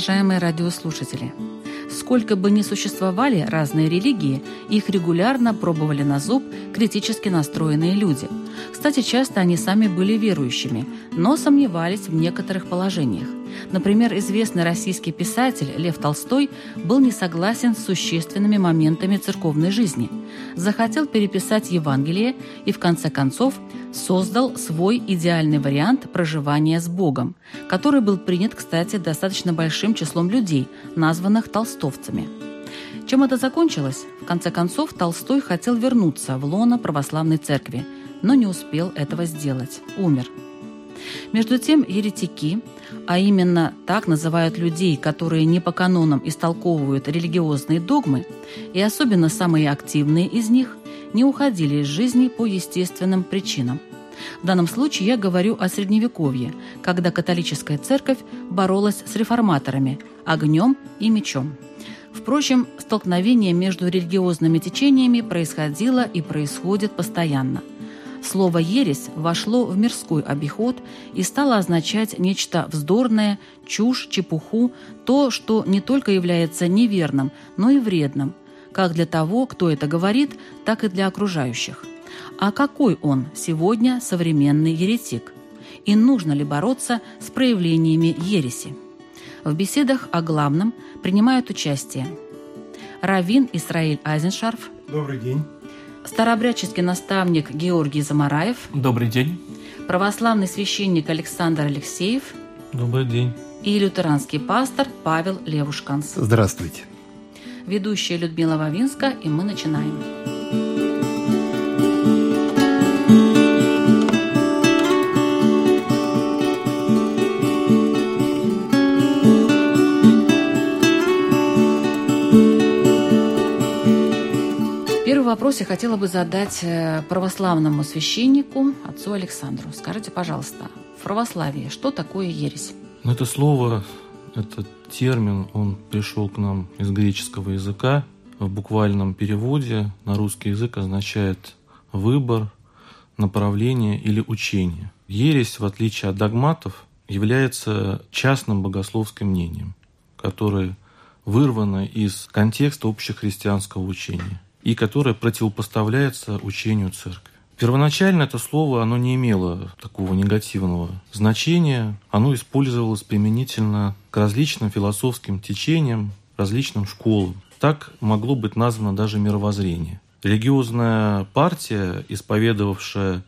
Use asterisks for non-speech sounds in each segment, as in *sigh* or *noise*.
Уважаемые радиослушатели! Сколько бы ни существовали разные религии, их регулярно пробовали на зуб критически настроенные люди. Кстати, часто они сами были верующими, но сомневались в некоторых положениях. Например, известный российский писатель Лев Толстой был не согласен с существенными моментами церковной жизни, захотел переписать Евангелие и, в конце концов, создал свой идеальный вариант проживания с Богом, который был принят, кстати, достаточно большим числом людей, названных толстовцами. Чем это закончилось? В конце концов, Толстой хотел вернуться в лоно православной церкви, но не успел этого сделать. Умер. Между тем, еретики, а именно так называют людей, которые не по канонам истолковывают религиозные догмы, и особенно самые активные из них, не уходили из жизни по естественным причинам. В данном случае я говорю о Средневековье, когда католическая церковь боролась с реформаторами огнем и мечом. Впрочем, столкновение между религиозными течениями происходило и происходит постоянно. Слово «ересь» вошло в мирской обиход и стало означать нечто вздорное, чушь, чепуху, то, что не только является неверным, но и вредным, как для того, кто это говорит, так и для окружающих. А какой он сегодня современный еретик? И нужно ли бороться с проявлениями ереси? В беседах о главном принимают участие Равин Исраиль Айзеншарф. Добрый день. Старообрядческий наставник Георгий Замараев. Добрый день. Православный священник Александр Алексеев. Добрый день. И лютеранский пастор Павел Левушканс. Здравствуйте. Ведущая Людмила Вавинска, и мы начинаем. Первый вопрос я хотела бы задать э, православному священнику, отцу Александру. Скажите, пожалуйста, в православии что такое ересь? Ну, это слово, этот термин, он пришел к нам из греческого языка. В буквальном переводе на русский язык означает выбор, направление или учение. Ересь, в отличие от догматов, является частным богословским мнением, которое вырвано из контекста общехристианского учения и которое противопоставляется учению церкви. Первоначально это слово оно не имело такого негативного значения, оно использовалось применительно к различным философским течениям, различным школам. Так могло быть названо даже мировоззрение. Религиозная партия, исповедовавшая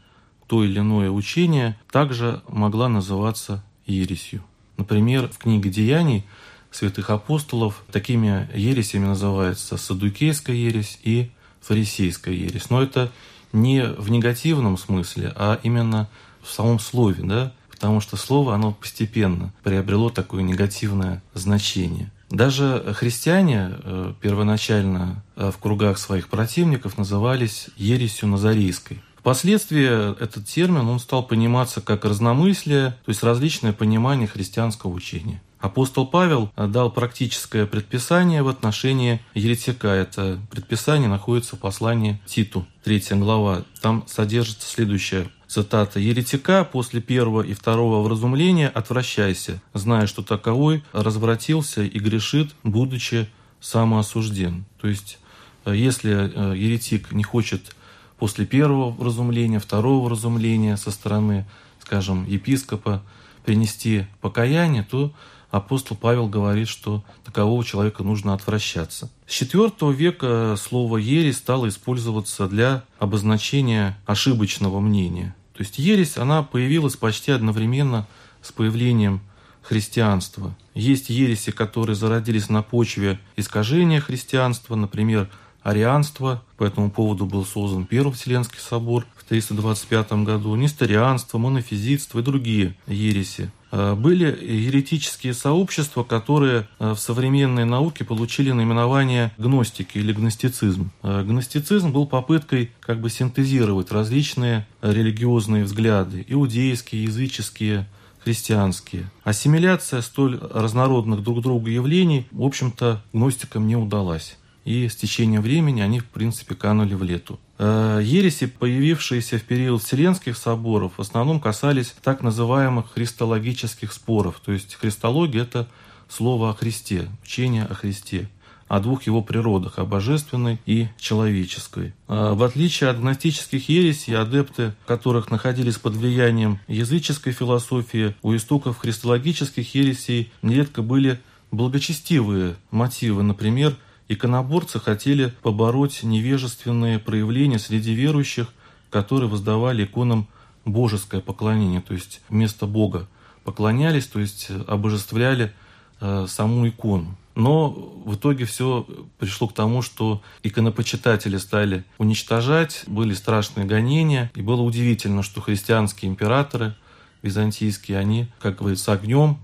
то или иное учение, также могла называться ересью. Например, в книге «Деяний» святых апостолов. Такими ересями называется садукейская ересь и фарисейская ересь. Но это не в негативном смысле, а именно в самом слове, да, потому что слово, оно постепенно приобрело такое негативное значение. Даже христиане э, первоначально э, в кругах своих противников назывались ересью назарейской. Впоследствии этот термин он стал пониматься как разномыслие, то есть различное понимание христианского учения. Апостол Павел дал практическое предписание в отношении еретика. Это предписание находится в послании Титу, 3 глава. Там содержится следующее цитата «Еретика после первого и второго вразумления отвращайся, зная, что таковой развратился и грешит, будучи самоосужден». То есть, э, если э, еретик не хочет после первого вразумления, второго вразумления со стороны, скажем, епископа принести покаяние, то апостол Павел говорит, что такового человека нужно отвращаться. С IV века слово «ересь» стало использоваться для обозначения ошибочного мнения. То есть ересь, она появилась почти одновременно с появлением христианства. Есть ереси, которые зародились на почве искажения христианства, например, арианство, по этому поводу был создан Первый Вселенский собор в 325 году, несторианство, монофизитство и другие ереси. Э, были еретические сообщества, которые э, в современной науке получили наименование гностики или гностицизм. Э, гностицизм был попыткой как бы синтезировать различные религиозные взгляды, иудейские, языческие, христианские. Ассимиляция столь разнородных друг друга явлений, в общем-то, гностикам не удалась и с течением времени они, в принципе, канули в лету. Э, ереси, появившиеся в период Вселенских соборов, в основном касались так называемых христологических споров. То есть христология – это слово о Христе, учение о Христе о двух его природах, о божественной и человеческой. Э, в отличие от гностических ересей, адепты, которых находились под влиянием языческой философии, у истоков христологических ересей нередко были благочестивые мотивы, например, Иконоборцы хотели побороть невежественные проявления среди верующих, которые воздавали иконам божеское поклонение, то есть вместо Бога поклонялись, то есть обожествляли э, саму икону. Но в итоге все пришло к тому, что иконопочитатели стали уничтожать, были страшные гонения, и было удивительно, что христианские императоры византийские, они, как говорится, огнем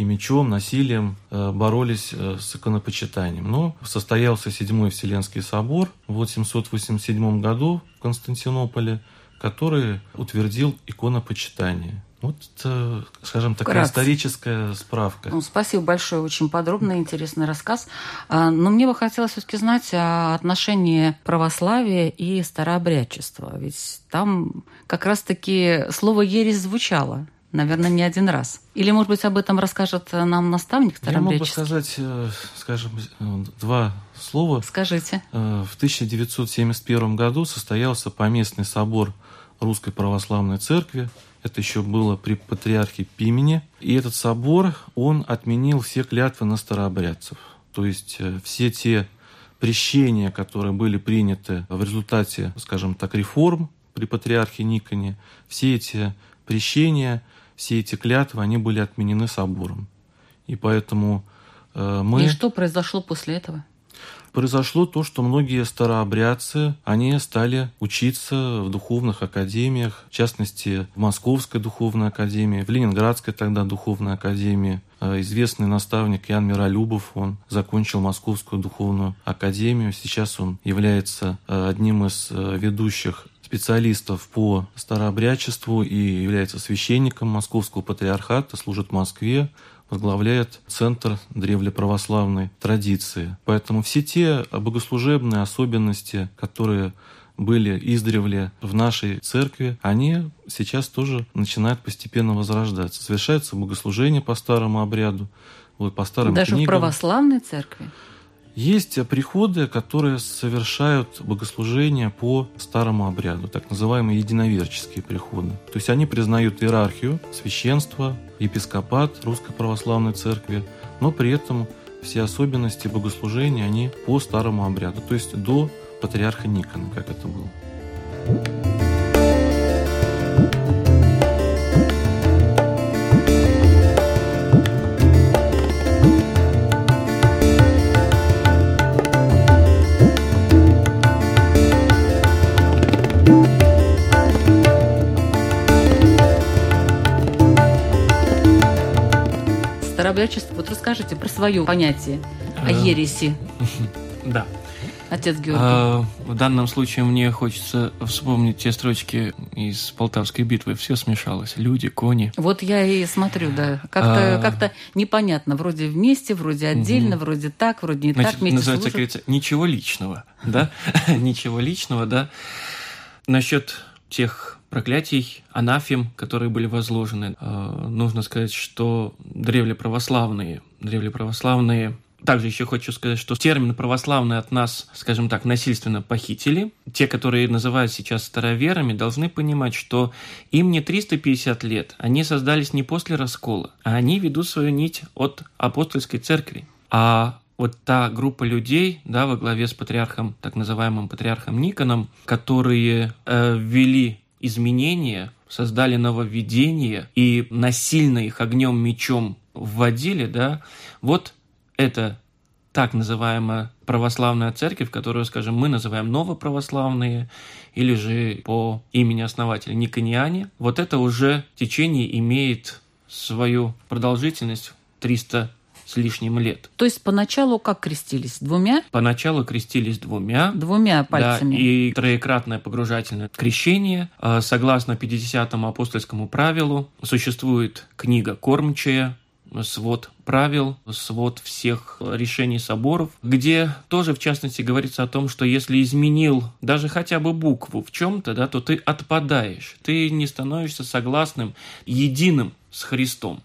и мечом, насилием э, боролись э, с иконопочитанием. Но состоялся Седьмой Вселенский собор в 887 году в Константинополе, который утвердил иконопочитание. Вот, э, скажем, такая Вкратце. историческая справка. Ну, спасибо большое, очень подробный, интересный рассказ. А, но мне бы хотелось все-таки знать о отношении православия и старообрядчества. Ведь там как раз-таки слово «ересь» звучало. Наверное, не один раз. Или, может быть, об этом расскажет нам наставник Я мог бы сказать, э, скажем, два слова. Скажите. Э, в 1971 году состоялся поместный собор Русской Православной Церкви. Это еще было при патриархе Пимене. И этот собор, он отменил все клятвы на старообрядцев. То есть э, все те прещения, которые были приняты в результате, скажем так, реформ при патриархе Никоне, все эти прещения – все эти клятвы, они были отменены собором. И поэтому э, мы... И что произошло после этого? Произошло то, что многие старообрядцы, они стали учиться в духовных академиях, в частности, в Московской духовной академии, в Ленинградской тогда духовной академии. Э, известный наставник Ян Миролюбов, он закончил Московскую духовную академию. Сейчас он является э, одним из ведущих специалистов по старообрядчеству и является священником Московского патриархата, служит в Москве, возглавляет Центр древлеправославной традиции. Поэтому все те богослужебные особенности, которые были издревле в нашей церкви, они сейчас тоже начинают постепенно возрождаться. Совершается богослужение по старому обряду, вот, по старым Даже книгам. в православной церкви? Есть приходы, которые совершают богослужение по старому обряду, так называемые единоверческие приходы. То есть они признают иерархию, священство, епископат Русской Православной Церкви, но при этом все особенности богослужения, они по старому обряду, то есть до патриарха Никона, как это было. Старообрядчество. Вот расскажите про свое понятие о а, ереси. *laughs* Да. Отец Георгий. А, в данном случае мне хочется вспомнить те строчки из Полтавской битвы. Все смешалось. Люди, кони. Вот я и смотрю, да. Как-то а... как непонятно. Вроде вместе, вроде отдельно, угу. вроде так, вроде не Значит, так. Вместе называется, служат. говорится, ничего личного. Да? *laughs* Ничего личного, да. Насчет тех проклятий, анафем, которые были возложены. Э, нужно сказать, что древле православные, древле православные также еще хочу сказать, что термин православный от нас, скажем так, насильственно похитили. Те, которые называют сейчас староверами, должны понимать, что им не 350 лет, они создались не после раскола, а они ведут свою нить от апостольской церкви. А вот та группа людей, да, во главе с патриархом, так называемым патриархом Никоном, которые э, ввели изменения, создали нововведения и насильно их огнем, мечом вводили, да, вот это так называемая православная церковь, которую, скажем, мы называем новоправославные, или же по имени основателя Никониане, вот это уже течение имеет свою продолжительность 300 с лишним лет. То есть поначалу как крестились? Двумя? Поначалу крестились двумя. Двумя пальцами. Да, и троекратное погружательное крещение. А, согласно 50-му апостольскому правилу, существует книга «Кормчая», свод правил, свод всех решений соборов, где тоже, в частности, говорится о том, что если изменил даже хотя бы букву в чем-то, да, то ты отпадаешь, ты не становишься согласным, единым с Христом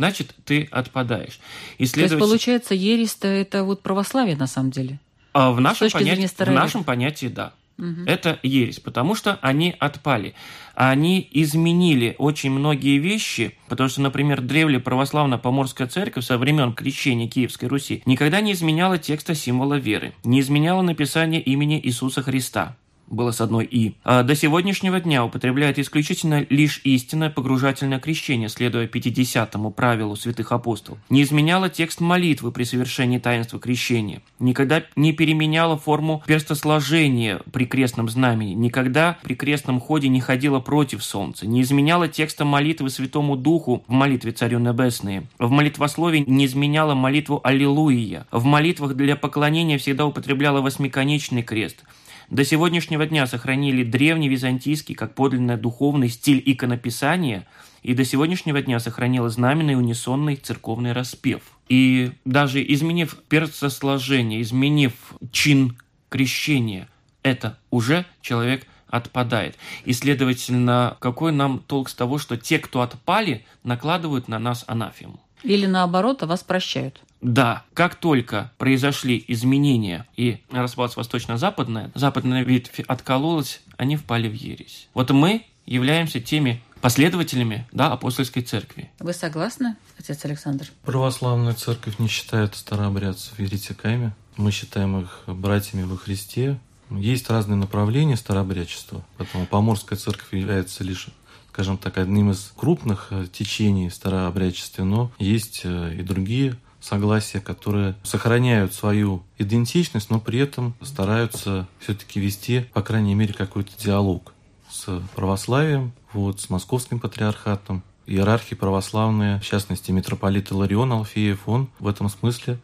значит, ты отпадаешь. И То есть, получается, ересь это вот православие на самом деле? А в нашем, понятии, в нашем понятии, да. Угу. Это ересь, потому что они отпали. Они изменили очень многие вещи, потому что, например, древняя православно-поморская церковь со времен крещения Киевской Руси никогда не изменяла текста символа веры, не изменяла написание имени Иисуса Христа было с одной «и», а до сегодняшнего дня употребляет исключительно лишь истинное погружательное крещение, следуя 50-му правилу святых апостолов. Не изменяла текст молитвы при совершении таинства крещения, никогда не переменяла форму перстосложения при крестном знамени, никогда при крестном ходе не ходила против солнца, не изменяла текста молитвы Святому Духу в молитве Царю Небесные, в молитвословии не изменяла молитву «Аллилуйя», в молитвах для поклонения всегда употребляла восьмиконечный крест – до сегодняшнего дня сохранили древний византийский как подлинно духовный стиль иконописания и до сегодняшнего дня сохранила знаменный унисонный церковный распев. И даже изменив перцосложение, изменив чин крещения, это уже человек отпадает. И, следовательно, какой нам толк с того, что те, кто отпали, накладывают на нас анафему? Или наоборот, а вас прощают? Да, как только произошли изменения и распалась восточно-западная, западная ветвь откололась, они впали в ересь. Вот мы являемся теми последователями да, апостольской церкви. Вы согласны, отец Александр? Православная церковь не считает старообрядцев еретиками. Мы считаем их братьями во Христе. Есть разные направления старообрядчества, поэтому Поморская церковь является лишь скажем так, одним из крупных э, течений в старообрядчестве, но есть э, и другие согласия, которые сохраняют свою идентичность, но при этом стараются все-таки вести, по крайней мере, какой-то диалог с православием, вот, с московским патриархатом. Иерархи православные, в частности, митрополит Иларион Алфеев, он в этом смысле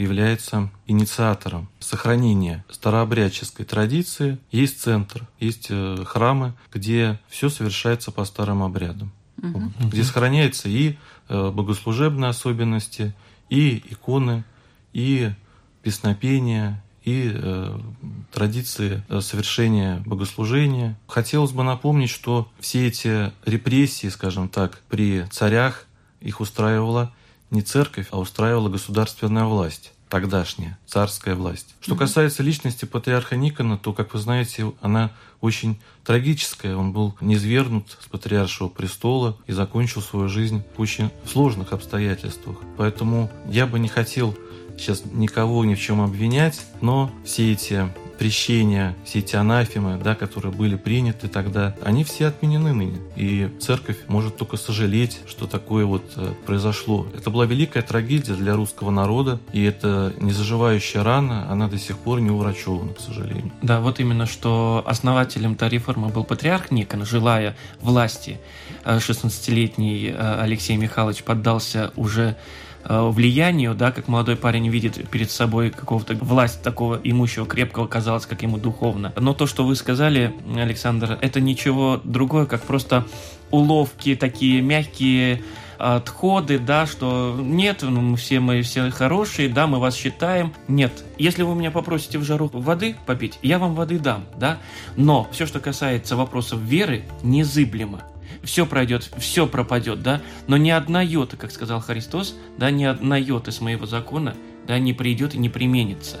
является инициатором сохранения старообрядческой традиции. Есть центр, есть э, храмы, где все совершается по старым обрядам, угу. где сохраняются и э, богослужебные особенности, и иконы, и песнопения, и э, традиции совершения богослужения. Хотелось бы напомнить, что все эти репрессии, скажем так, при царях их устраивала не церковь, а устраивала государственная власть тогдашняя царская власть. Что касается личности патриарха Никона, то, как вы знаете, она очень трагическая. Он был низвергнут с патриаршего престола и закончил свою жизнь в очень сложных обстоятельствах. Поэтому я бы не хотел сейчас никого ни в чем обвинять, но все эти запрещения, все эти анафемы, да, которые были приняты тогда, они все отменены ныне. И церковь может только сожалеть, что такое вот э, произошло. Это была великая трагедия для русского народа, и это незаживающая рана, она до сих пор не уврачевана, к сожалению. Да, вот именно, что основателем этой реформы был патриарх Никон, желая власти. 16-летний э, э, Алексей Михайлович поддался уже влиянию, да, как молодой парень видит перед собой какого-то власть такого имущего, крепкого, казалось, как ему духовно. Но то, что вы сказали, Александр, это ничего другое, как просто уловки такие мягкие, отходы, да, что нет, ну, все мы все хорошие, да, мы вас считаем. Нет, если вы меня попросите в жару воды попить, я вам воды дам, да, но все, что касается вопросов веры, незыблемо все пройдет, все пропадет, да, но ни одна йота, как сказал Христос, да, ни одна йота с моего закона, да, не придет и не применится.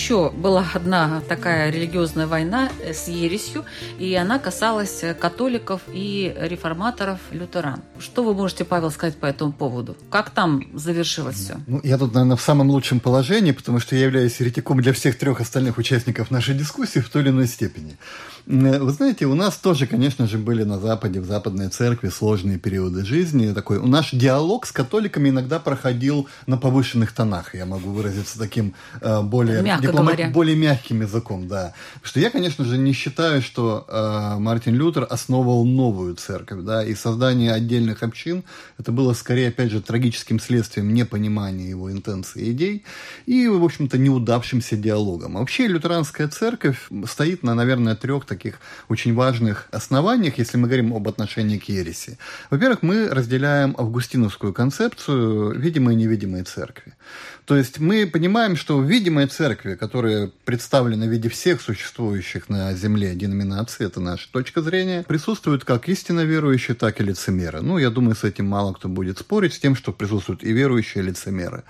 еще была одна такая религиозная война э, с ересью, и она касалась католиков и реформаторов лютеран. Что вы можете, Павел, сказать по этому поводу? Как там завершилось все? Ну, я тут, наверное, в самом лучшем положении, потому что я являюсь еретиком для всех трех остальных участников нашей дискуссии в той или иной степени. Вы знаете, у нас тоже, конечно же, были на Западе, в Западной Церкви сложные периоды жизни. Такой, у наш диалог с католиками иногда проходил на повышенных тонах. Я могу выразиться таким э, более, диплома... более мягким языком, да. Потому что я, конечно же, не считаю, что э, Мартин Лютер основывал новую церковь, да, и создание отдельных общин это было скорее, опять же, трагическим следствием непонимания его интенций и идей и, в общем-то, неудавшимся диалогом. А вообще лютеранская церковь стоит на, наверное, трех таких очень важных основаниях, если мы говорим об отношении к ереси. Во-первых, мы разделяем августиновскую концепцию видимой и невидимой церкви. То есть мы понимаем, что в видимой церкви, которая представлена в виде всех существующих на земле деноминаций, это наша точка зрения, присутствуют как истинно верующие, так и лицемеры. Ну, я думаю, с этим мало кто будет спорить, с тем, что присутствуют и верующие, и лицемеры.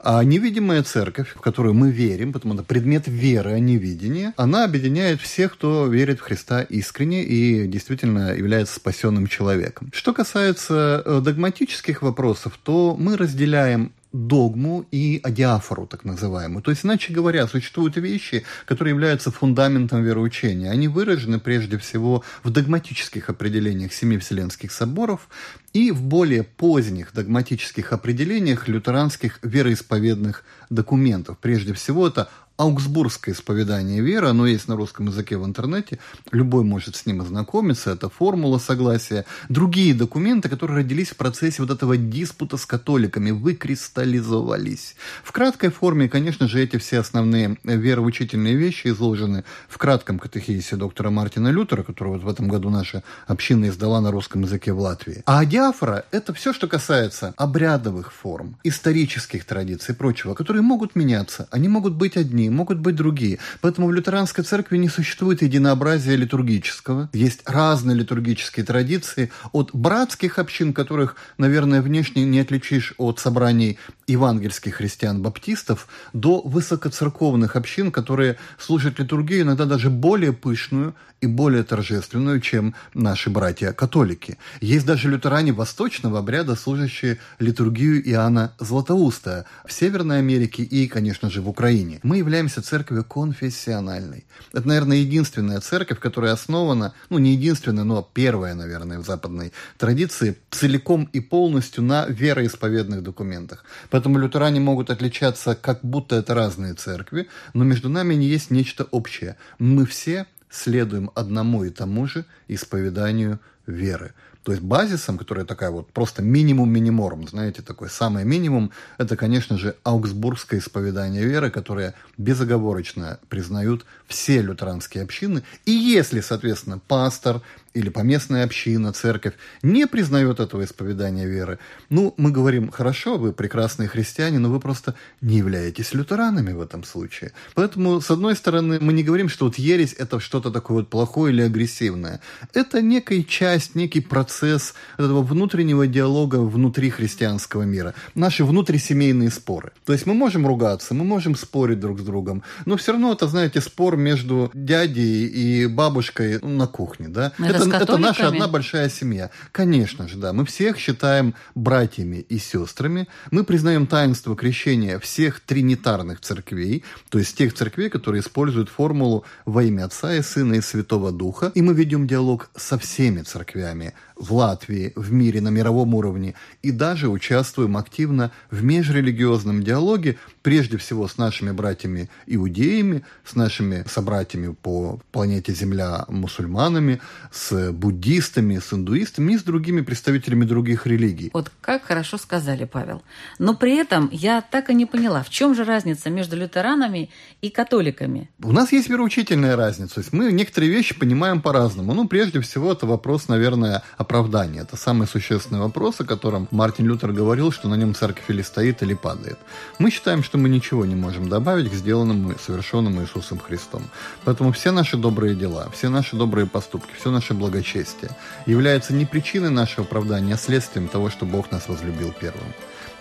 А невидимая церковь, в которую мы верим, потому что предмет веры, а не видения, она объединяет всех, кто верит в Христа искренне и действительно является спасенным человеком. Что касается э, догматических вопросов, то мы разделяем догму и адиафору, так называемую. То есть, иначе говоря, существуют вещи, которые являются фундаментом вероучения. Они выражены прежде всего в догматических определениях Семи Вселенских соборов и в более поздних догматических определениях лютеранских вероисповедных документов. Прежде всего, это Аугсбургское исповедание веры, оно есть на русском языке в интернете, любой может с ним ознакомиться, это формула согласия. Другие документы, которые родились в процессе вот этого диспута с католиками, выкристаллизовались. В краткой форме, конечно же, эти все основные вероучительные вещи изложены в кратком катехисе доктора Мартина Лютера, который вот в этом году наша община издала на русском языке в Латвии. А диафора – это все, что касается обрядовых форм, исторических традиций и прочего, которые могут меняться, они могут быть одни, одни, могут быть другие. Поэтому в лютеранской церкви не существует единообразия литургического. Есть разные литургические традиции от братских общин, которых, наверное, внешне не отличишь от собраний евангельских христиан-баптистов, до высокоцерковных общин, которые служат литургию иногда даже более пышную и более торжественную, чем наши братья-католики. Есть даже лютеране восточного обряда, служащие литургию Иоанна Златоуста в Северной Америке и, конечно же, в Украине. Мы являемся церковью конфессиональной. Это, наверное, единственная церковь, которая основана, ну, не единственная, но первая, наверное, в западной традиции, целиком и полностью на вероисповедных документах. Поэтому лютеране могут отличаться, как будто это разные церкви, но между нами не есть нечто общее. Мы все следуем одному и тому же исповеданию веры. То есть базисом, которая такая вот просто минимум миниморум, знаете, такой самый минимум, это, конечно же, аугсбургское исповедание веры, которое безоговорочно признают все лютеранские общины. И если, соответственно, пастор или поместная община, церковь не признает этого исповедания веры, ну, мы говорим, хорошо, вы прекрасные христиане, но вы просто не являетесь лютеранами в этом случае. Поэтому, с одной стороны, мы не говорим, что вот ересь – это что-то такое вот плохое или агрессивное. Это некая часть, некий процесс этого внутреннего диалога внутри христианского мира. Наши внутрисемейные споры. То есть мы можем ругаться, мы можем спорить друг с другом, но все равно это, знаете, спор между дядей и бабушкой на кухне, да? Это это, это наша одна большая семья. Конечно же, да. Мы всех считаем братьями и сестрами. Мы признаем таинство крещения всех тринитарных церквей, то есть тех церквей, которые используют формулу во имя Отца и Сына и Святого Духа. И мы ведем диалог со всеми церквями в Латвии, в мире на мировом уровне, и даже участвуем активно в межрелигиозном диалоге, прежде всего с нашими братьями иудеями, с нашими собратьями по планете Земля мусульманами, с буддистами, с индуистами и с другими представителями других религий. Вот как хорошо сказали, Павел. Но при этом я так и не поняла, в чем же разница между лютеранами и католиками? У нас есть вероучительная разница. То есть мы некоторые вещи понимаем по-разному. Ну, прежде всего, это вопрос, наверное, о оправдание. Это самый существенный вопрос, о котором Мартин Лютер говорил, что на нем церковь или стоит, или падает. Мы считаем, что мы ничего не можем добавить к сделанному и совершенному Иисусом Христом. Поэтому все наши добрые дела, все наши добрые поступки, все наше благочестие являются не причиной нашего оправдания, а следствием того, что Бог нас возлюбил первым.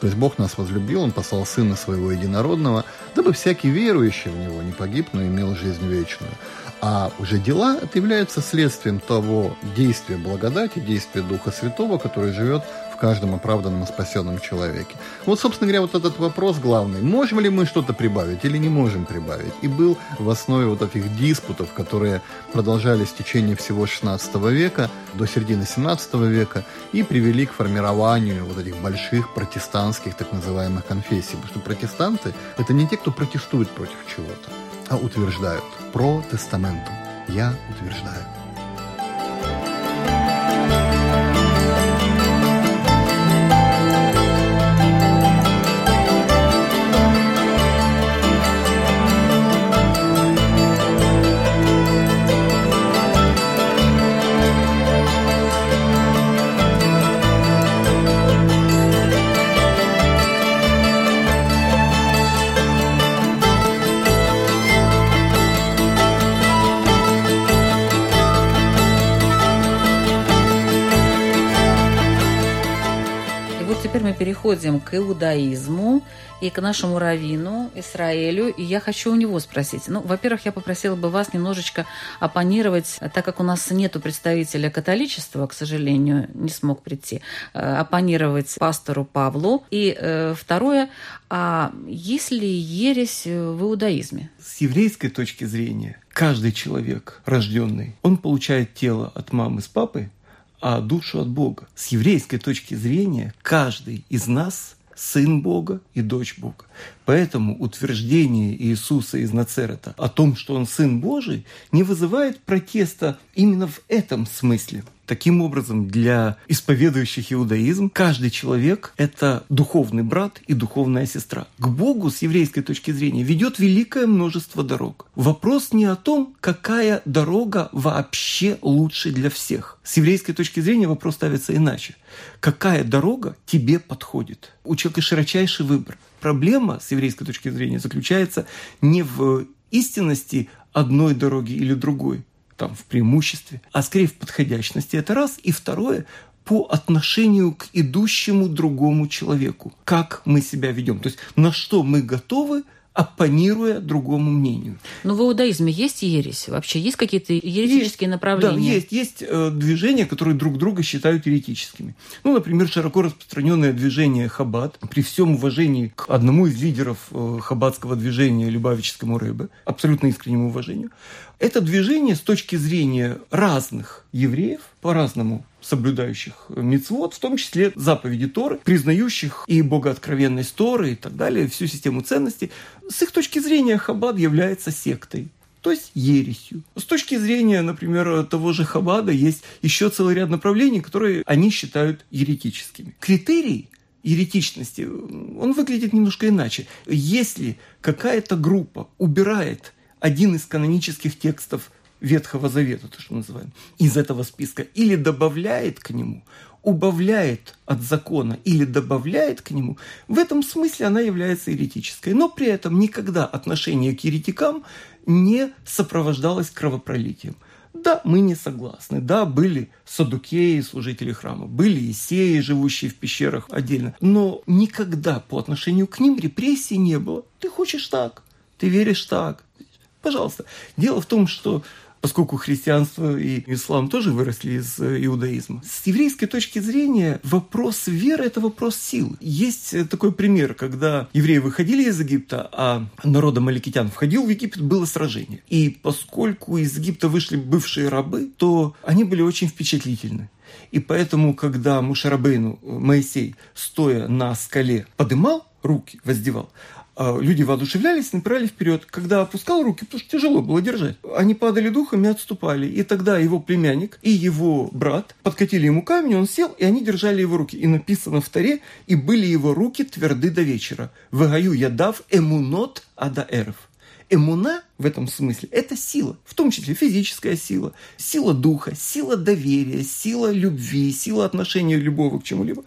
То есть Бог нас возлюбил, Он послал Сына Своего Единородного, дабы всякий верующий в Него не погиб, но имел жизнь вечную. А уже дела это является следствием того действия благодати, действия Духа Святого, который живет в каждом оправданном и спасенном человеке. Вот, собственно говоря, вот этот вопрос главный. Можем ли мы что-то прибавить или не можем прибавить? И был в основе вот этих диспутов, которые продолжались в течение всего XVI века до середины XVII века и привели к формированию вот этих больших протестантских так называемых конфессий. Потому что протестанты – это не те, кто протестует против чего-то, а утверждают про тестаментум. Я утверждаю. Переходим к иудаизму и к нашему раввину Израилю. И я хочу у него спросить. Ну, во-первых, я попросила бы вас немножечко оппонировать, так как у нас нету представителя католичества, к сожалению, не смог прийти, э, оппонировать пастору Павлу. И э, второе, а есть ли ересь в иудаизме? С еврейской точки зрения, каждый человек рожденный, он получает тело от мамы с папой, а душу от Бога. С еврейской точки зрения каждый из нас сын Бога и дочь Бога. Поэтому утверждение Иисуса из Нацерета о том, что он сын Божий, не вызывает протеста именно в этом смысле – Таким образом, для исповедующих иудаизм каждый человек – это духовный брат и духовная сестра. К Богу с еврейской точки зрения ведет великое множество дорог. Вопрос не о том, какая дорога вообще лучше для всех. С еврейской точки зрения вопрос ставится иначе. Какая дорога тебе подходит? У человека широчайший выбор. Проблема с еврейской точки зрения заключается не в истинности одной дороги или другой, там, в преимуществе, а скорее в подходящности. Это раз. И второе, по отношению к идущему другому человеку. Как мы себя ведем. То есть на что мы готовы оппонируя другому мнению. Но в иудаизме есть ересь? Вообще есть какие-то еретические есть, направления? Да, есть. Есть э, движения, которые друг друга считают еретическими. Ну, например, широко распространенное движение Хаббат. При всем уважении к одному из лидеров э, хаббатского движения, Любавическому Рэбе, абсолютно искреннему уважению, это движение с точки зрения разных евреев, по-разному соблюдающих мицвод, в том числе заповеди Торы, признающих и богооткровенность Торы и так далее, всю систему ценностей. С их точки зрения Хаббат является сектой то есть ересью. С точки зрения, например, того же Хабада есть еще целый ряд направлений, которые они считают еретическими. Критерий еретичности, он выглядит немножко иначе. Если какая-то группа убирает один из канонических текстов Ветхого Завета, то, что мы называем, из этого списка, или добавляет к нему, убавляет от закона или добавляет к нему, в этом смысле она является еретической. Но при этом никогда отношение к еретикам не сопровождалось кровопролитием. Да, мы не согласны. Да, были садукеи, служители храма, были исеи, живущие в пещерах отдельно. Но никогда по отношению к ним репрессий не было. Ты хочешь так, ты веришь так, Пожалуйста. Дело в том, что поскольку христианство и ислам тоже выросли из э, иудаизма. С еврейской точки зрения вопрос веры – это вопрос сил. Есть э, такой пример, когда евреи выходили из Египта, а народ амаликитян входил в Египет, было сражение. И поскольку из Египта вышли бывшие рабы, то они были очень впечатлительны. И поэтому, когда Мушарабейну, э, Моисей, стоя на скале, подымал руки, воздевал, люди воодушевлялись, направили вперед. Когда опускал руки, потому что тяжело было держать, они падали духом и отступали. И тогда его племянник и его брат подкатили ему камень, он сел, и они держали его руки. И написано в Таре, и были его руки тверды до вечера. Вагаю ядав эмунот адаэров. Эмуна в этом смысле – это сила, в том числе физическая сила, сила духа, сила доверия, сила любви, сила отношения любого к чему-либо.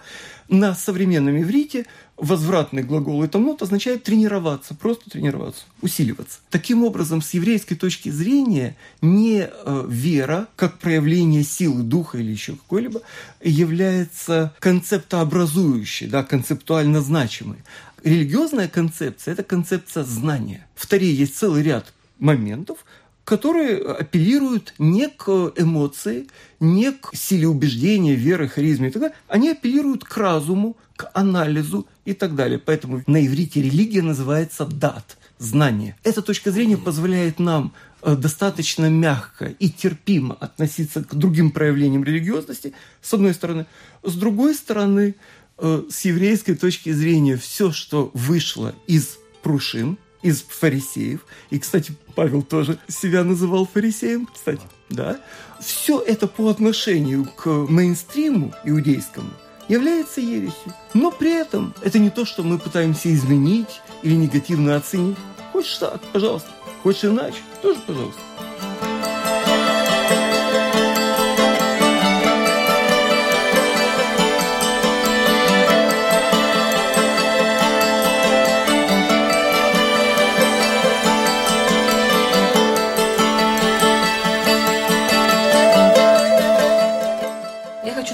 На современном иврите возвратный глагол это нот означает тренироваться, просто тренироваться, усиливаться. Таким образом, с еврейской точки зрения, не э, вера, как проявление силы духа или еще какой-либо, является концептообразующей, да, концептуально значимой. Религиозная концепция – это концепция знания. В Таре есть целый ряд моментов, которые апеллируют не к эмоции, не к силе убеждения, веры, харизме и так далее. Они апеллируют к разуму, к анализу и так далее. Поэтому на иврите религия называется дат, знание. Эта точка зрения позволяет нам э, достаточно мягко и терпимо относиться к другим проявлениям религиозности, с одной стороны. С другой стороны, с еврейской точки зрения, все, что вышло из прушин, из фарисеев, и, кстати, Павел тоже себя называл фарисеем, кстати, да, все это по отношению к мейнстриму иудейскому является ересью. Но при этом это не то, что мы пытаемся изменить или негативно оценить. Хочешь так, пожалуйста. Хочешь иначе, тоже пожалуйста.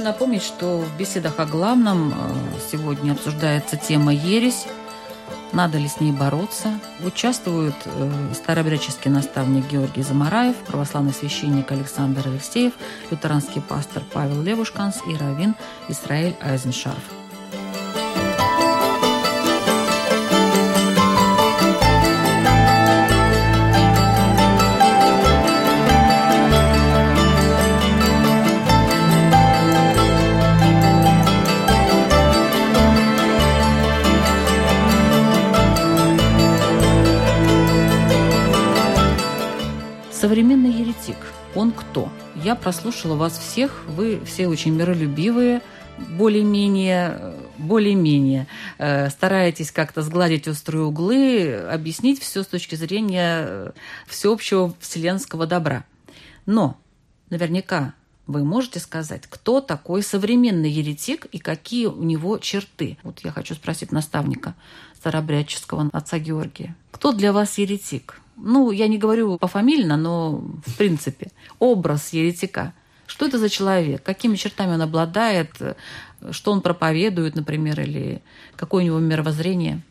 Напомнить, что в беседах о главном э, сегодня обсуждается тема «Ересь», надо ли с ней бороться. Участвуют э, старообрядческий наставник Георгий Замараев, православный священник Александр Алексеев, лютеранский пастор Павел Левушканс и раввин Исраиль Айзеншарф. Я прослушала вас всех, вы все очень миролюбивые, более-менее, более-менее э, стараетесь как-то сгладить острые углы, объяснить все с точки зрения э, всеобщего вселенского добра. Но наверняка вы можете сказать, кто такой современный еретик и какие у него черты? Вот я хочу спросить наставника старообрядческого отца Георгия. Кто для вас еретик? Ну, я не говорю пофамильно, но в принципе, образ еретика. Что это за человек? Какими чертами он обладает? Что он проповедует, например, или какое у него мировоззрение?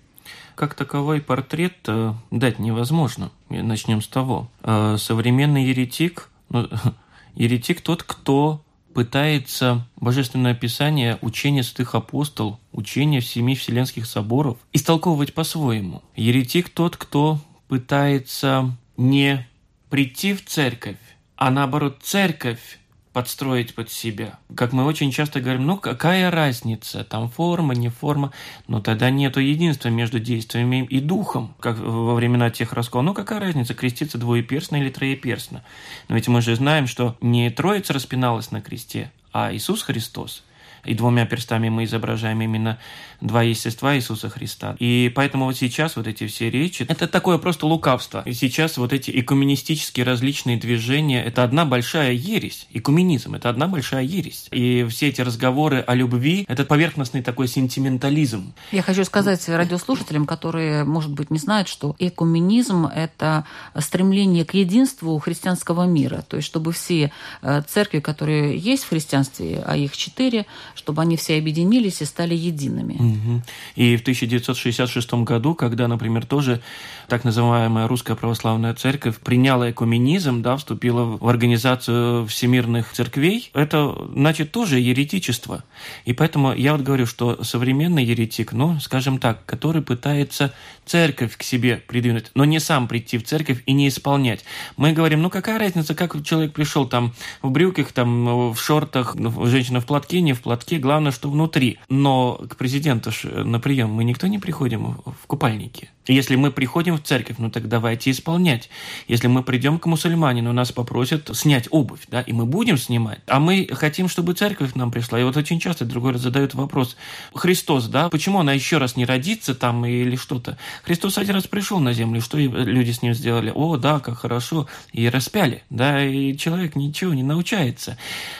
Как таковой портрет э, дать невозможно. Начнем с того. Э, современный еретик, ну, *laughs* еретик тот, кто пытается Божественное Писание, учение святых апостол, учение семи вселенских соборов истолковывать по-своему. Еретик тот, кто пытается не прийти в церковь, а наоборот церковь подстроить под себя. Как мы очень часто говорим, ну какая разница, там форма, не форма, но тогда нету единства между действиями и духом, как во времена тех раскола. Ну какая разница, креститься двоеперстно или троеперстно? Но ведь мы же знаем, что не Троица распиналась на кресте, а Иисус Христос. И двумя перстами мы изображаем именно два естества Иисуса Христа. И поэтому вот сейчас вот эти все речи, это такое просто лукавство. И сейчас вот эти экуменистические различные движения, это одна большая ересь. Экуменизм – это одна большая ересь. И все эти разговоры о любви – это поверхностный такой сентиментализм. Я хочу сказать радиослушателям, которые, может быть, не знают, что экуменизм – это стремление к единству христианского мира. То есть, чтобы все э, церкви, которые есть в христианстве, а их четыре, чтобы они все объединились и стали едиными. И в 1966 году, когда, например, тоже так называемая Русская Православная Церковь приняла экуменизм, да, вступила в организацию всемирных церквей, это, значит, тоже еретичество. И поэтому я вот говорю, что современный еретик, ну, скажем так, который пытается церковь к себе придвинуть, но не сам прийти в церковь и не исполнять. Мы говорим, ну, какая разница, как человек пришел там в брюках, там в шортах, женщина в платке, не в платке, главное, что внутри. Но к президенту на прием мы никто не приходим в купальнике. Если мы приходим в церковь, ну так давайте исполнять. Если мы придем к мусульманину, нас попросят снять обувь, да, и мы будем снимать. А мы хотим, чтобы церковь нам пришла. И вот очень часто другой раз задают вопрос, Христос, да, почему она еще раз не родится там или что-то? Христос один раз пришел на землю, что люди с ним сделали? О, да, как хорошо, и распяли, да, и человек ничего не научается.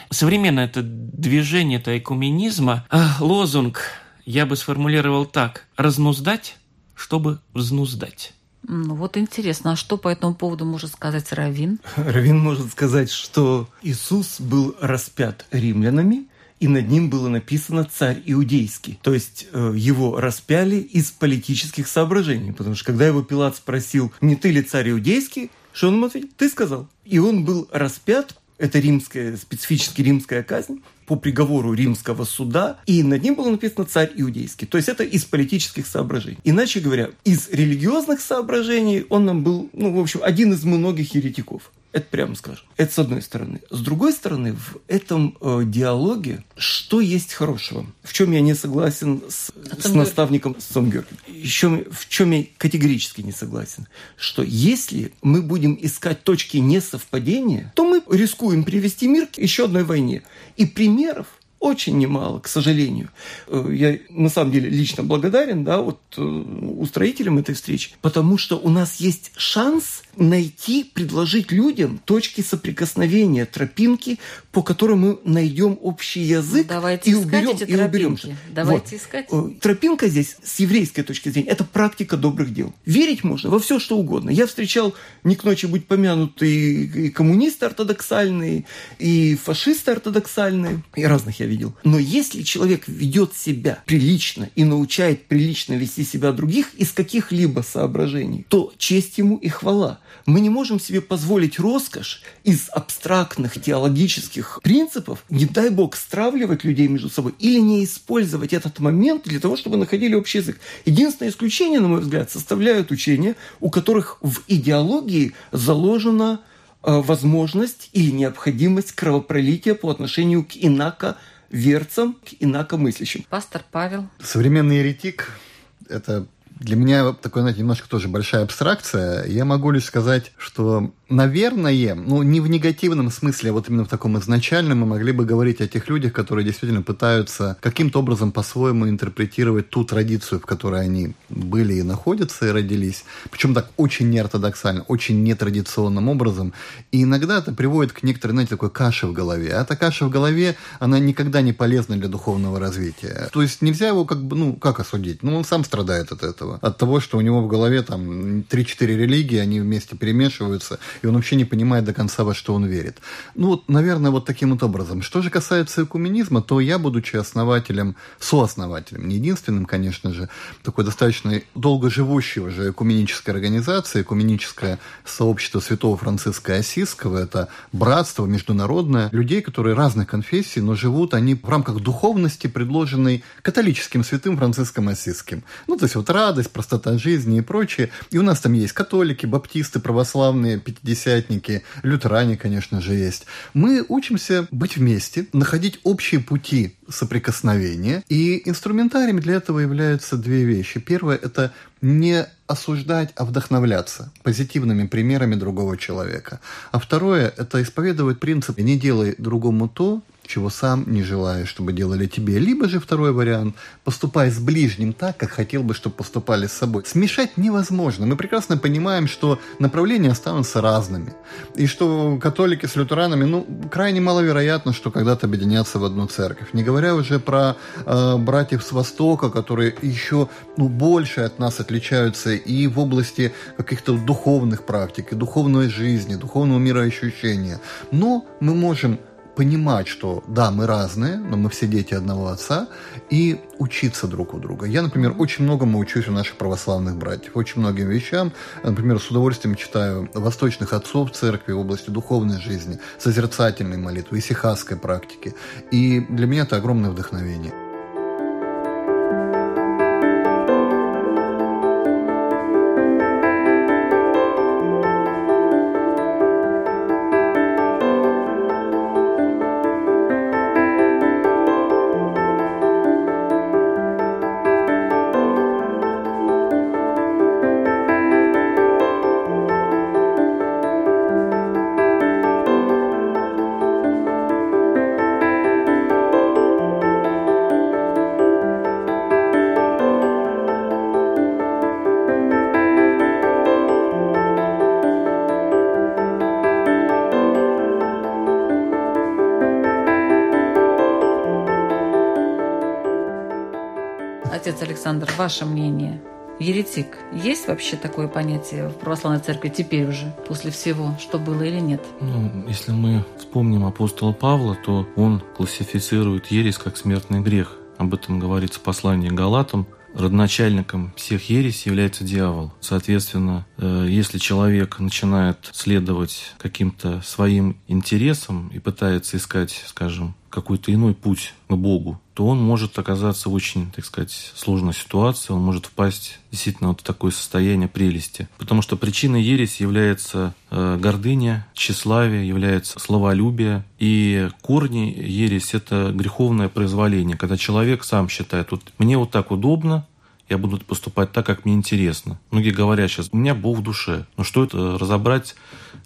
Современное это движение, это экуменизма, а, лозунг я бы сформулировал так, разнуздать чтобы взнуздать. Ну вот интересно, а что по этому поводу может сказать Равин? *laughs* Равин может сказать, что Иисус был распят римлянами, и над ним было написано «царь иудейский». То есть э, его распяли из политических соображений, потому что когда его Пилат спросил, не ты ли царь иудейский, что он ему ответил? Ты сказал. И он был распят это римская, специфически римская казнь по приговору римского суда, и над ним было написано «царь иудейский». То есть это из политических соображений. Иначе говоря, из религиозных соображений он нам был, ну, в общем, один из многих еретиков. Это прямо скажем. Это с одной стороны. С другой стороны, в этом э, диалоге что есть хорошего? В чем я не согласен с, с наставником Сомгер? Еще в чем я категорически не согласен? Что если мы будем искать точки несовпадения, то мы рискуем привести мир к еще одной войне. И примеров очень немало, к сожалению. Э, я на самом деле лично благодарен да, вот, э, устроителям этой встречи, потому что у нас есть шанс найти, предложить людям точки соприкосновения, тропинки, по которым мы найдем общий язык давайте и уберем, эти и уберем. Давайте вот. искать. Э, тропинка здесь с еврейской точки зрения – это практика добрых дел. Верить можно во все, что угодно. Я встречал не к ночи быть помянутые и коммунисты ортодоксальные, и фашисты ортодоксальные, и разных я видел. Но если человек ведет себя прилично и научает прилично вести себя других из каких-либо соображений, то честь ему и хвала. Мы не можем себе позволить роскошь из абстрактных теологических принципов, не дай бог, стравливать людей между собой или не использовать этот момент для того, чтобы находили общий язык. Единственное исключение, на мой взгляд, составляют учения, у которых в идеологии заложена э, возможность или необходимость кровопролития по отношению к инако верцам, к инакомыслящим. Пастор Павел. Современный еретик – это для меня такой, знаете, немножко тоже большая абстракция. Я могу лишь сказать, что наверное, ну, не в негативном смысле, а вот именно в таком изначальном мы могли бы говорить о тех людях, которые действительно пытаются каким-то образом по-своему интерпретировать ту традицию, в которой они были и находятся, и родились. Причем так очень неортодоксально, очень нетрадиционным образом. И иногда это приводит к некоторой, знаете, такой каше в голове. А эта каша в голове, она никогда не полезна для духовного развития. То есть нельзя его как бы, ну, как осудить? Ну, он сам страдает от этого. От того, что у него в голове там 3-4 религии, они вместе перемешиваются, и он вообще не понимает до конца, во что он верит. Ну, вот, наверное, вот таким вот образом. Что же касается экуменизма, то я, будучи основателем, сооснователем, не единственным, конечно же, такой достаточно долго живущей уже экуменической организации, экуменическое сообщество святого Франциска Осиского, это братство международное, людей, которые разных конфессий, но живут они в рамках духовности, предложенной католическим святым Франциском Осиским. Ну, то есть вот радость, простота жизни и прочее. И у нас там есть католики, баптисты, православные, пятидесятники, лютеране, конечно же, есть. Мы учимся быть вместе, находить общие пути соприкосновения. И инструментарием для этого являются две вещи. Первое – это не осуждать, а вдохновляться позитивными примерами другого человека. А второе – это исповедовать принцип «не делай другому то, чего сам не желаешь, чтобы делали тебе. Либо же второй вариант – поступай с ближним так, как хотел бы, чтобы поступали с собой. Смешать невозможно. Мы прекрасно понимаем, что направления останутся разными. И что католики с лютеранами, ну, крайне маловероятно, что когда-то объединятся в одну церковь. Не говоря уже про э, братьев с Востока, которые еще ну, больше от нас отличаются и в области каких-то духовных практик, и духовной жизни, духовного мироощущения. Но мы можем понимать, что да, мы разные, но мы все дети одного отца, и учиться друг у друга. Я, например, очень многому учусь у наших православных братьев, очень многим вещам. Например, с удовольствием читаю восточных отцов церкви в области духовной жизни, созерцательной молитвы, исихасской практики. И для меня это огромное вдохновение. Александр, ваше мнение? Еретик. Есть вообще такое понятие в православной церкви теперь уже, после всего, что было или нет? Ну, если мы вспомним апостола Павла, то он классифицирует ересь как смертный грех. Об этом говорится в послании Галатам. Родоначальником всех ересь является дьявол. Соответственно, э, если человек начинает следовать каким-то своим интересам и пытается искать, скажем, какой-то иной путь к Богу, то он может оказаться в очень, так сказать, сложной ситуации, он может впасть действительно вот в такое состояние прелести. Потому что причиной ереси является э, гордыня, тщеславие, является словолюбие. И корни ереси – это греховное произволение, когда человек сам считает, вот мне вот так удобно, я буду поступать так, как мне интересно. Многие говорят сейчас, у меня Бог в душе. Но что это разобрать,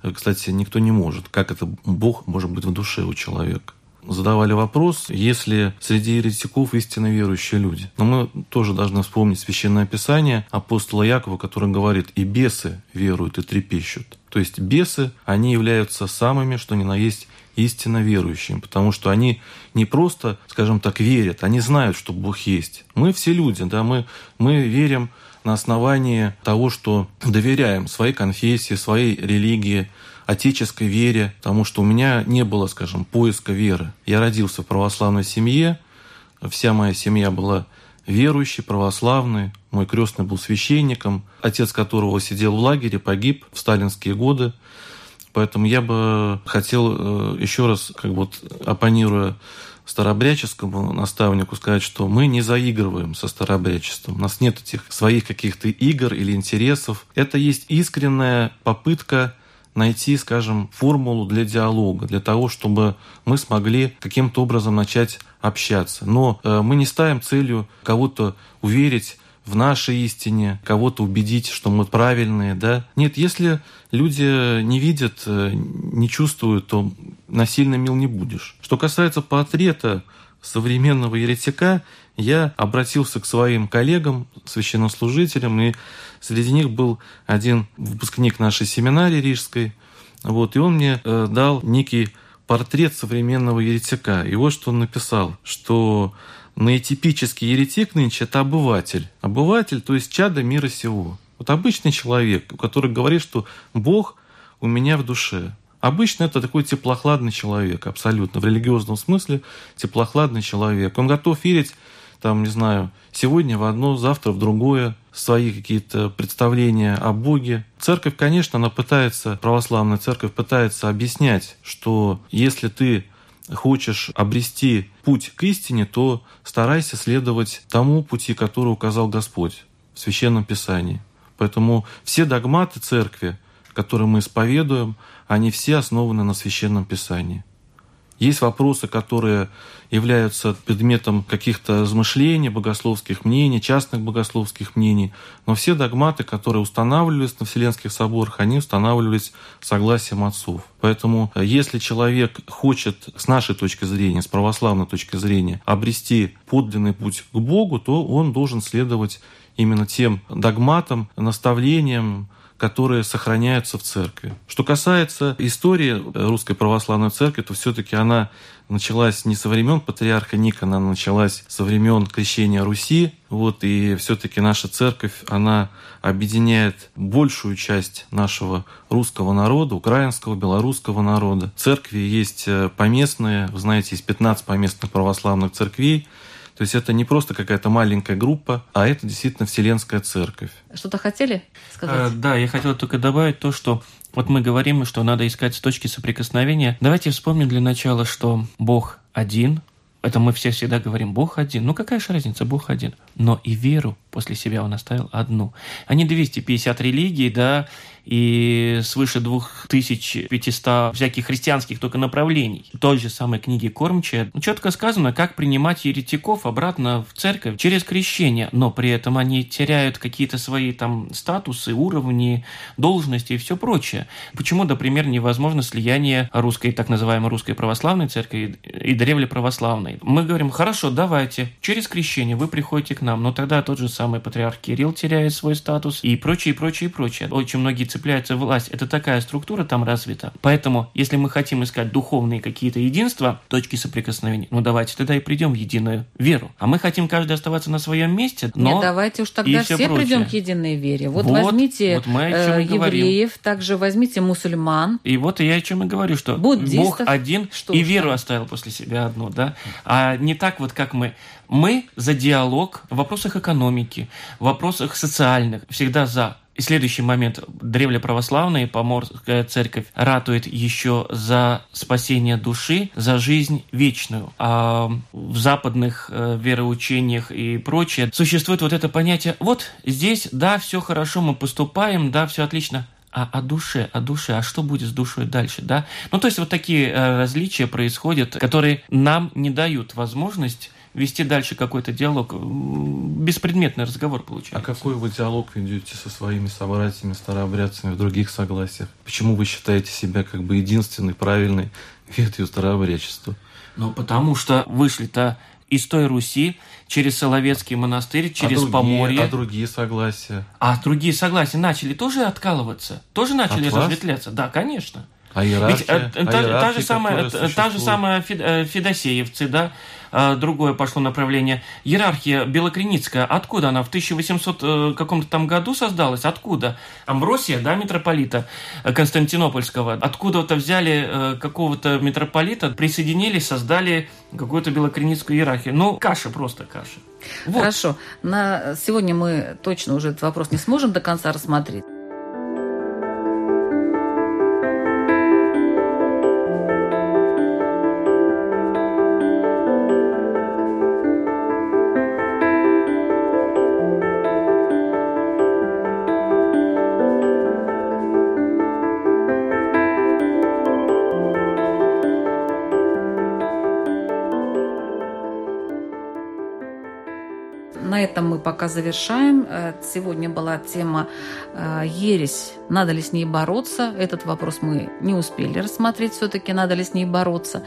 э, кстати, никто не может. Как это Бог может быть в душе у человека? Задавали вопрос, если среди еретиков истинно верующие люди. Но мы тоже должны вспомнить Священное Писание апостола Якова, который говорит, и бесы веруют и трепещут. То есть бесы, они являются самыми, что ни на есть, истинно верующими, потому что они не просто, скажем так, верят, они знают, что Бог есть. Мы все люди, да, мы, мы верим на основании того, что доверяем своей конфессии, своей религии, отеческой вере, потому что у меня не было, скажем, поиска веры. Я родился в православной семье, вся моя семья была верующей, православной. Мой крестный был священником, отец которого сидел в лагере, погиб в сталинские годы. Поэтому я бы хотел э, еще раз, как вот оппонируя старообрядческому наставнику сказать, что мы не заигрываем со старообрядчеством. У нас нет этих своих каких-то игр или интересов. Это есть искренняя попытка найти, скажем, формулу для диалога, для того, чтобы мы смогли каким-то образом начать общаться. Но э, мы не ставим целью кого-то уверить в нашей истине, кого-то убедить, что мы правильные, да. Нет, если люди не видят, э, не чувствуют, то насильно мил не будешь. Что касается портрета современного еретика, я обратился к своим коллегам, священнослужителям, и среди них был один выпускник нашей семинарии рижской, вот, и он мне э, дал некий портрет современного еретика. И вот что он написал, что наитипический еретик нынче – это обыватель. Обыватель, то есть чадо мира сего. Вот обычный человек, который говорит, что Бог у меня в душе. Обычно это такой теплохладный человек, абсолютно, в религиозном смысле теплохладный человек. Он готов верить там, не знаю, сегодня в одно, завтра в другое, свои какие-то представления о Боге. Церковь, конечно, она пытается, православная церковь пытается объяснять, что если ты хочешь обрести путь к истине, то старайся следовать тому пути, который указал Господь в Священном Писании. Поэтому все догматы церкви, которые мы исповедуем, они все основаны на Священном Писании. Есть вопросы, которые являются предметом каких-то размышлений, богословских мнений, частных богословских мнений. Но все догматы, которые устанавливались на Вселенских соборах, они устанавливались согласием отцов. Поэтому э, если человек хочет, с нашей точки зрения, с православной точки зрения, обрести подлинный путь к Богу, то он должен следовать именно тем догматам, наставлениям, которые сохраняются в церкви. Что касается истории Русской Православной Церкви, то все-таки она началась не со времен патриарха Никона, она началась со времен крещения Руси. Вот, и все-таки наша церковь, она объединяет большую часть нашего русского народа, украинского, белорусского народа. Церкви есть э, поместные, вы знаете, есть 15 поместных православных церквей, то есть это не просто какая-то маленькая группа, а это действительно Вселенская Церковь. Что-то хотели сказать? Э, да, я хотел только добавить то, что вот мы говорим, что надо искать точки соприкосновения. Давайте вспомним для начала, что Бог один, это мы все всегда говорим, Бог один. Ну какая же разница, Бог один. Но и веру после себя он оставил одну. Не 250 религий, да, и свыше 2500 всяких христианских только направлений. В той же самой книге Кормчая четко сказано, как принимать еретиков обратно в церковь через крещение, но при этом они теряют какие-то свои там статусы, уровни, должности и все прочее. Почему, например, невозможно слияние русской, так называемой русской православной церкви и древлеправославной? Мы говорим, хорошо, давайте, через крещение вы приходите к нам, нам, но тогда тот же самый патриарх Кирилл теряет свой статус и прочее, прочее, прочее. Очень многие цепляются в власть. Это такая структура там развита. Поэтому, если мы хотим искать духовные какие-то единства, точки соприкосновения, ну давайте тогда и придем в единую веру. А мы хотим каждый оставаться на своем месте, но... Нет, давайте уж тогда все, все придем к единой вере. Вот, вот возьмите вот мы э, евреев, говорим. также возьмите мусульман. И вот я о чем и говорю, что Буддистов. Бог один что и веру оставил после себя одну, да? А не так вот, как мы. Мы за диалог в вопросах экономики, в вопросах социальных, всегда за. И следующий момент. Древлеправославная поморская церковь ратует еще за спасение души, за жизнь вечную. А в западных э, вероучениях и прочее существует вот это понятие, вот здесь, да, все хорошо, мы поступаем, да, все отлично, а о душе, о душе, а что будет с душой дальше, да? Ну, то есть вот такие э, различия происходят, которые нам не дают возможность вести дальше какой-то диалог. Беспредметный разговор получается. А какой вы диалог ведете со своими собратьями, старообрядцами в других согласиях? Почему вы считаете себя как бы единственной правильной ветвью старообрядчества? Ну, потому что вышли-то из той Руси, через Соловецкий монастырь, через а другие, Поморье. А другие согласия? А другие согласия начали тоже откалываться? Тоже начали От разветвляться? Да, конечно. А иерархия? Ведь, э, а та, та, же самая, та же самая э, Федосеевцы, да, а, другое пошло направление. Иерархия Белокреницкая, откуда она в 1800 э, каком-то там году создалась? Откуда? Амбросия, да, митрополита э, Константинопольского. Откуда-то взяли э, какого-то митрополита, присоединили, создали какую-то белокреницкую иерархию. Ну, каша просто, каша. Вот. Хорошо. На сегодня мы точно уже этот вопрос не сможем до конца рассмотреть. На этом мы пока завершаем. Э, сегодня была тема э, «Ересь. Надо ли с ней бороться?» Этот вопрос мы не успели рассмотреть все-таки, надо ли с ней бороться.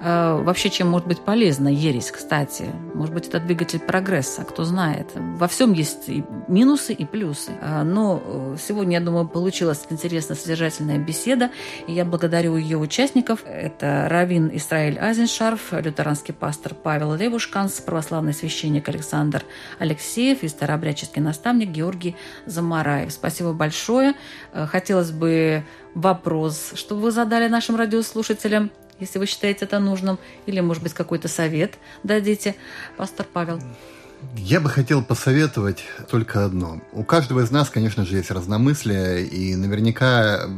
Э, вообще, чем может быть полезна ересь, кстати? Может быть, это двигатель прогресса, кто знает. Во всем есть и минусы, и плюсы. Но сегодня, я думаю, получилась интересная, содержательная беседа, и я благодарю ее участников. Это Равин Исраиль Азеншарф, лютеранский пастор Павел Левушканс, православный священник Александр Алексеев и старообрядческий наставник Георгий Замараев. Спасибо большое. Э, хотелось бы вопрос, чтобы вы задали нашим радиослушателям, если вы считаете это нужным, или, может быть, какой-то совет дадите. Пастор Павел. Я бы хотел посоветовать только одно. У каждого из нас, конечно же, есть разномыслие, и наверняка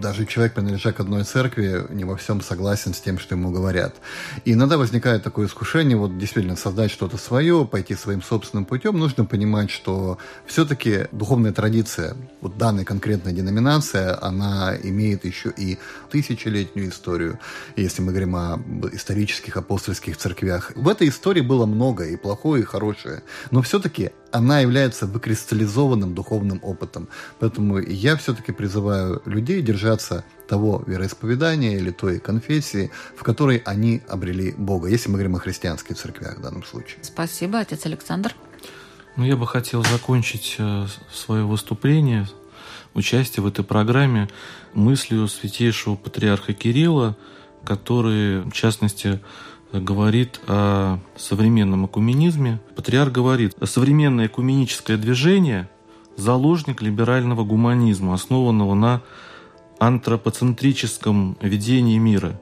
даже человек, принадлежа к одной церкви, не во всем согласен с тем, что ему говорят. И иногда возникает такое искушение, вот действительно создать что-то свое, пойти своим собственным путем. Нужно понимать, что все-таки духовная традиция вот данной конкретной деноминации, она имеет еще и тысячелетнюю историю, если мы говорим о исторических апостольских церквях. В этой истории было много и плохое, и хорошее. Но все-таки она является выкристаллизованным духовным опытом. Поэтому я все-таки призываю людей держаться того вероисповедания или той конфессии, в которой они обрели Бога, если мы говорим о христианских церквях в данном случае. Спасибо, отец Александр. Ну, я бы хотел закончить э, свое выступление, участие в этой программе мыслью святейшего патриарха Кирилла, который, в частности, говорит о современном экуменизме. Патриарх говорит, современное экуменическое движение – заложник либерального гуманизма, основанного на антропоцентрическом видении мира.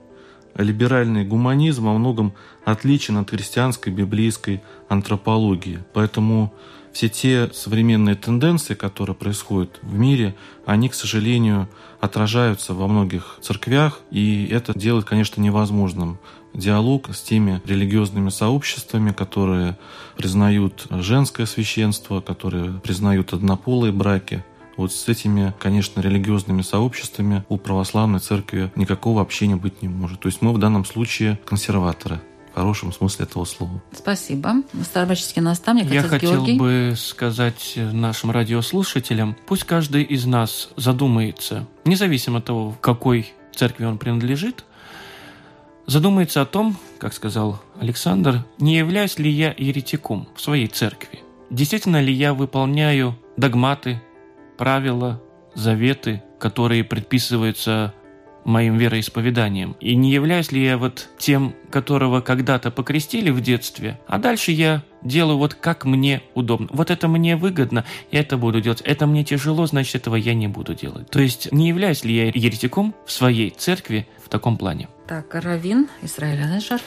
Либеральный гуманизм во многом отличен от христианской библейской антропологии. Поэтому все те современные тенденции, которые происходят в мире, они, к сожалению, отражаются во многих церквях, и это делает, конечно, невозможным диалог с теми религиозными сообществами, которые признают женское священство, которые признают однополые браки. Вот с этими, конечно, религиозными сообществами у православной церкви никакого общения быть не может. То есть мы в данном случае консерваторы в хорошем смысле этого слова. Спасибо. Старобряческий наставник, Я хотел Георгий. бы сказать нашим радиослушателям, пусть каждый из нас задумается, независимо от того, в какой церкви он принадлежит, задумается о том, как сказал Александр, не являюсь ли я еретиком в своей церкви. Действительно ли я выполняю догматы, правила, заветы, которые предписываются моим вероисповеданием. И не являюсь ли я вот тем, которого когда-то покрестили в детстве, а дальше я делаю вот как мне удобно. Вот это мне выгодно, я это буду делать. Это мне тяжело, значит, этого я не буду делать. То есть не являюсь ли я еретиком в своей церкви в таком плане? Так, Равин, Израиль Анешар.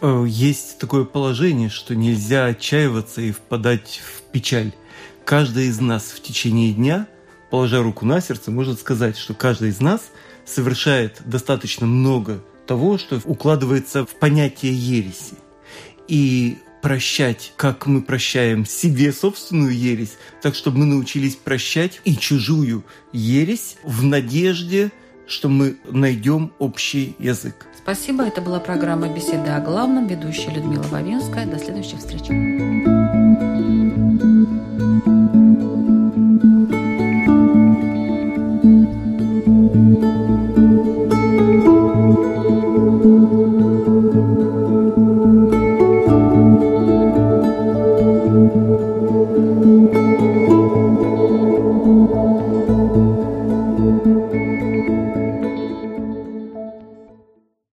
Э, есть такое положение, что нельзя отчаиваться и впадать в печаль. Каждый из нас в течение дня, положа руку на сердце, может сказать, что каждый из нас – совершает достаточно много того, что укладывается в понятие ереси. И прощать, как мы прощаем себе собственную ересь, так чтобы мы научились прощать и чужую ересь в надежде, что мы найдем общий язык. Спасибо. Это была программа «Беседа о главном». Ведущая Людмила Вавинская. До следующих встреч.